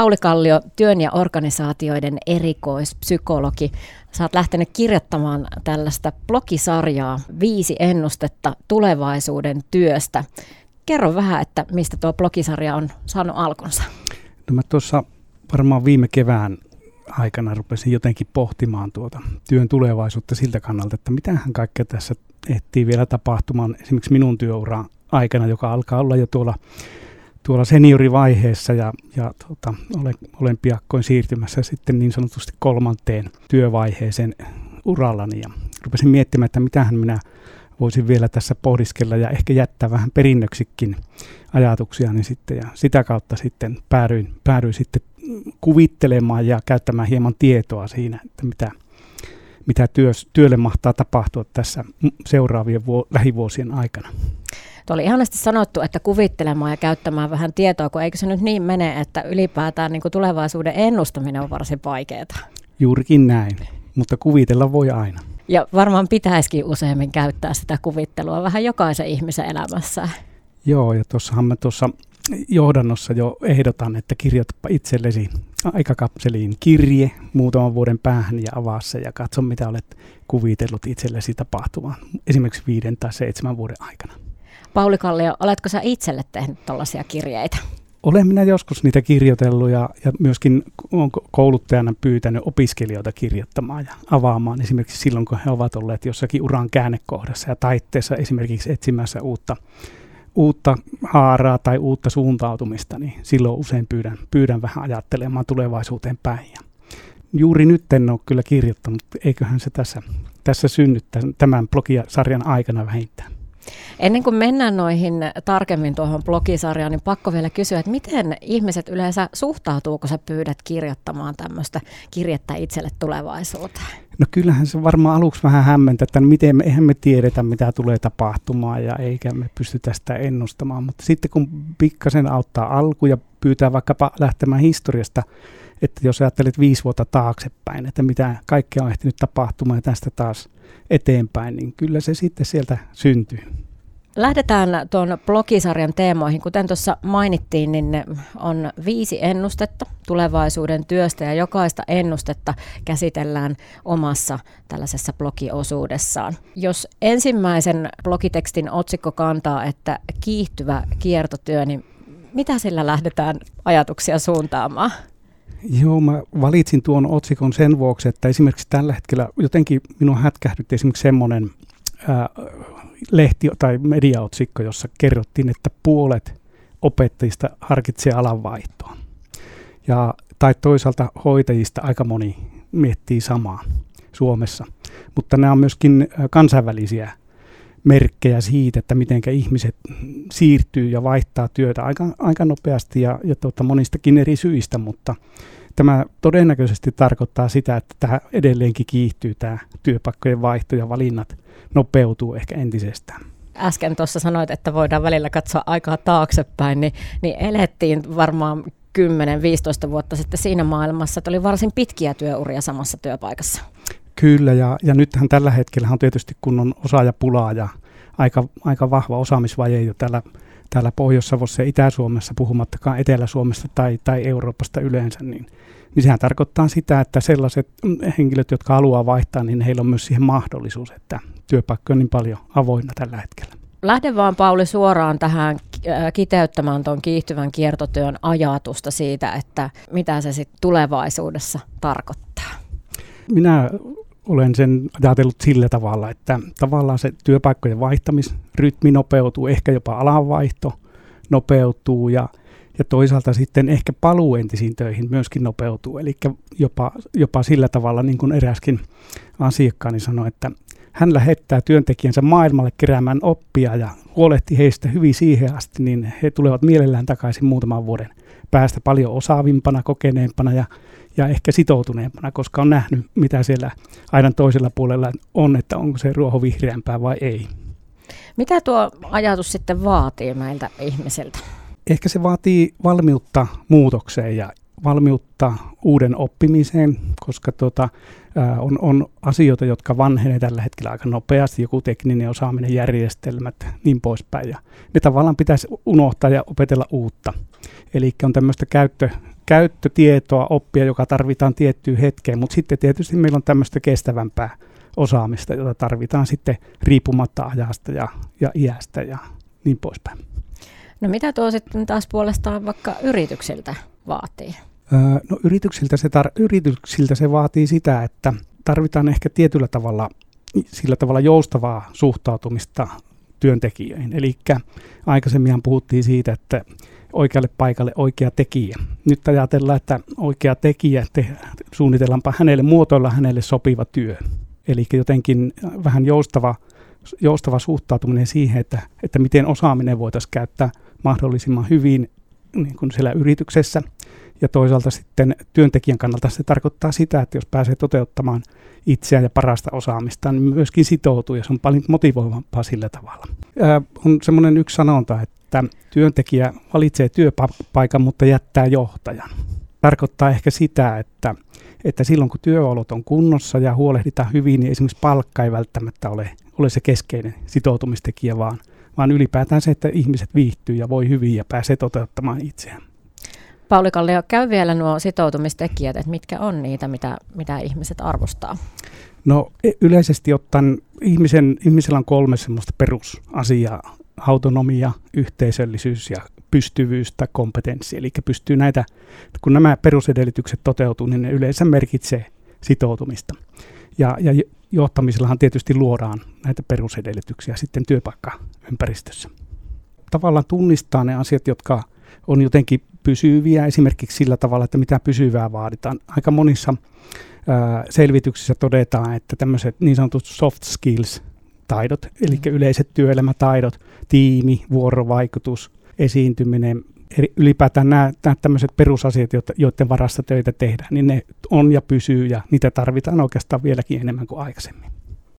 Pauli Kallio, työn ja organisaatioiden erikoispsykologi. Oot lähtenyt kirjoittamaan tällaista blogisarjaa, viisi ennustetta tulevaisuuden työstä. Kerro vähän, että mistä tuo blogisarja on saanut alkunsa. No mä tuossa varmaan viime kevään aikana rupesin jotenkin pohtimaan tuota työn tulevaisuutta siltä kannalta, että mitähän kaikkea tässä ehtii vielä tapahtumaan esimerkiksi minun työuraan aikana, joka alkaa olla jo tuolla, tuolla seniorivaiheessa ja, ja tuota, olen, olen piakkoin siirtymässä sitten niin sanotusti kolmanteen työvaiheeseen urallani ja rupesin miettimään, että mitähän minä voisin vielä tässä pohdiskella ja ehkä jättää vähän perinnöksikin ajatuksia, niin sitten ja sitä kautta sitten päädyin, päädyin sitten kuvittelemaan ja käyttämään hieman tietoa siinä, että mitä, mitä työs, työlle mahtaa tapahtua tässä seuraavien vuo, lähivuosien aikana. Tuo oli ihanasti sanottu, että kuvittelemaan ja käyttämään vähän tietoa, kun eikö se nyt niin mene, että ylipäätään niin kuin tulevaisuuden ennustaminen on varsin vaikeaa. Juurikin näin, mutta kuvitella voi aina. Ja varmaan pitäisikin useammin käyttää sitä kuvittelua vähän jokaisen ihmisen elämässä. Joo, ja tuossahan mä tuossa johdannossa jo ehdotan, että kirjoitapa itsellesi aikakapseliin kirje muutaman vuoden päähän ja avaa se ja katso, mitä olet kuvitellut itsellesi tapahtumaan esimerkiksi viiden tai seitsemän vuoden aikana. Pauli Kallio, oletko sä itselle tehnyt tällaisia kirjeitä? Olen minä joskus niitä kirjoitellut ja, ja myöskin olen kouluttajana pyytänyt opiskelijoita kirjoittamaan ja avaamaan esimerkiksi silloin, kun he ovat olleet jossakin uran käännekohdassa ja taitteessa esimerkiksi etsimässä uutta, uutta haaraa tai uutta suuntautumista, niin silloin usein pyydän, pyydän vähän ajattelemaan tulevaisuuteen päin. Ja juuri nyt en ole kyllä kirjoittanut, eiköhän se tässä, tässä synny tämän blogisarjan aikana vähintään. Ennen kuin mennään noihin tarkemmin tuohon blogisarjaan, niin pakko vielä kysyä, että miten ihmiset yleensä suhtautuu, kun sä pyydät kirjoittamaan tämmöistä kirjettä itselle tulevaisuuteen? No kyllähän se varmaan aluksi vähän hämmentä, että miten me, eihän me tiedetä, mitä tulee tapahtumaan ja eikä me pystytä sitä ennustamaan. Mutta sitten kun pikkasen auttaa alku ja pyytää vaikkapa lähtemään historiasta, että jos ajattelet viisi vuotta taaksepäin, että mitä kaikkea on ehtinyt tapahtumaan ja tästä taas eteenpäin, niin kyllä se sitten sieltä syntyy. Lähdetään tuon blogisarjan teemoihin. Kuten tuossa mainittiin, niin on viisi ennustetta tulevaisuuden työstä ja jokaista ennustetta käsitellään omassa tällaisessa blogiosuudessaan. Jos ensimmäisen blogitekstin otsikko kantaa, että kiihtyvä kiertotyö, niin mitä sillä lähdetään ajatuksia suuntaamaan? Joo, mä valitsin tuon otsikon sen vuoksi, että esimerkiksi tällä hetkellä jotenkin minun hätkähdytti esimerkiksi semmoinen lehti- tai mediaotsikko, jossa kerrottiin, että puolet opettajista harkitsee alanvaihtoa. Ja, tai toisaalta hoitajista aika moni miettii samaa Suomessa. Mutta nämä on myöskin kansainvälisiä merkkejä siitä, että miten ihmiset siirtyy ja vaihtaa työtä aika, aika nopeasti ja, ja tuota, monistakin eri syistä, mutta tämä todennäköisesti tarkoittaa sitä, että tämä edelleenkin kiihtyy tämä työpaikkojen vaihto ja valinnat nopeutuu ehkä entisestään. Äsken tuossa sanoit, että voidaan välillä katsoa aikaa taaksepäin, niin, niin elettiin varmaan 10-15 vuotta sitten siinä maailmassa, että oli varsin pitkiä työuria samassa työpaikassa. Kyllä, ja, ja nythän tällä hetkellä on tietysti kun on osaajapulaa ja aika, aika vahva osaamisvaje jo täällä, Pohjois-Savossa ja Itä-Suomessa, puhumattakaan Etelä-Suomesta tai, tai Euroopasta yleensä, niin, niin sehän tarkoittaa sitä, että sellaiset henkilöt, jotka haluaa vaihtaa, niin heillä on myös siihen mahdollisuus, että työpaikka on niin paljon avoinna tällä hetkellä. Lähde vaan Pauli suoraan tähän äh, kiteyttämään tuon kiihtyvän kiertotyön ajatusta siitä, että mitä se sitten tulevaisuudessa tarkoittaa. Minä olen sen ajatellut sillä tavalla, että tavallaan se työpaikkojen vaihtamisrytmi nopeutuu, ehkä jopa alanvaihto nopeutuu ja, ja toisaalta sitten ehkä paluu entisiin töihin myöskin nopeutuu. Eli jopa, jopa sillä tavalla, niin kuin eräskin asiakkaani sanoi, että hän lähettää työntekijänsä maailmalle keräämään oppia ja huolehti heistä hyvin siihen asti, niin he tulevat mielellään takaisin muutaman vuoden päästä paljon osaavimpana, kokeneempana ja ja ehkä sitoutuneempana, koska on nähnyt, mitä siellä aidan toisella puolella on, että onko se ruoho vihreämpää vai ei. Mitä tuo ajatus sitten vaatii meiltä ihmisiltä? Ehkä se vaatii valmiutta muutokseen ja valmiutta uuden oppimiseen, koska tuota, on, on asioita, jotka vanhenee tällä hetkellä aika nopeasti, joku tekninen osaaminen, järjestelmät, niin poispäin. Ja ne tavallaan pitäisi unohtaa ja opetella uutta. Eli on tämmöistä käyttö, käyttötietoa, oppia, joka tarvitaan tiettyyn hetkeen, mutta sitten tietysti meillä on tämmöistä kestävämpää osaamista, jota tarvitaan sitten riippumatta ajasta ja, ja iästä ja niin poispäin. No mitä tuo sitten taas puolestaan vaikka yrityksiltä vaatii? No yrityksiltä se, tar- yrityksiltä se vaatii sitä, että tarvitaan ehkä tietyllä tavalla sillä tavalla joustavaa suhtautumista työntekijöihin. Eli aikaisemmin puhuttiin siitä, että oikealle paikalle oikea tekijä. Nyt ajatellaan, että oikea tekijä, te, suunnitellaanpa hänelle, muotoilla hänelle sopiva työ. Eli jotenkin vähän joustava, joustava suhtautuminen siihen, että, että miten osaaminen voitaisiin käyttää mahdollisimman hyvin niin kuin siellä yrityksessä. Ja toisaalta sitten työntekijän kannalta se tarkoittaa sitä, että jos pääsee toteuttamaan itseään ja parasta osaamista, niin myöskin sitoutuu ja se on paljon motivoivampaa sillä tavalla. Ää, on semmoinen yksi sanonta, että työntekijä valitsee työpaikan, mutta jättää johtajan. Tarkoittaa ehkä sitä, että, että silloin kun työolot on kunnossa ja huolehditaan hyvin, niin esimerkiksi palkka ei välttämättä ole, ole se keskeinen sitoutumistekijä, vaan, vaan ylipäätään se, että ihmiset viihtyy ja voi hyvin ja pääsee toteuttamaan itseään. Pauli Kallio, käy vielä nuo sitoutumistekijät, että mitkä on niitä, mitä, mitä ihmiset arvostaa? No e, yleisesti ottaen ihmisen, ihmisellä on kolme semmoista perusasiaa. Autonomia, yhteisöllisyys ja pystyvyys tai kompetenssi. Eli pystyy näitä, kun nämä perusedellytykset toteutuu, niin ne yleensä merkitsee sitoutumista. Ja, ja johtamisellahan tietysti luodaan näitä perusedellytyksiä sitten työpaikkaympäristössä. Tavallaan tunnistaa ne asiat, jotka on jotenkin pysyviä esimerkiksi sillä tavalla, että mitä pysyvää vaaditaan. Aika monissa ää, selvityksissä todetaan, että tämmöiset niin sanotut soft skills taidot, eli mm. yleiset työelämätaidot, tiimi, vuorovaikutus, esiintyminen, ylipäätään nämä, nämä tämmöiset perusasiat, joiden varassa töitä tehdään, niin ne on ja pysyy ja niitä tarvitaan oikeastaan vieläkin enemmän kuin aikaisemmin.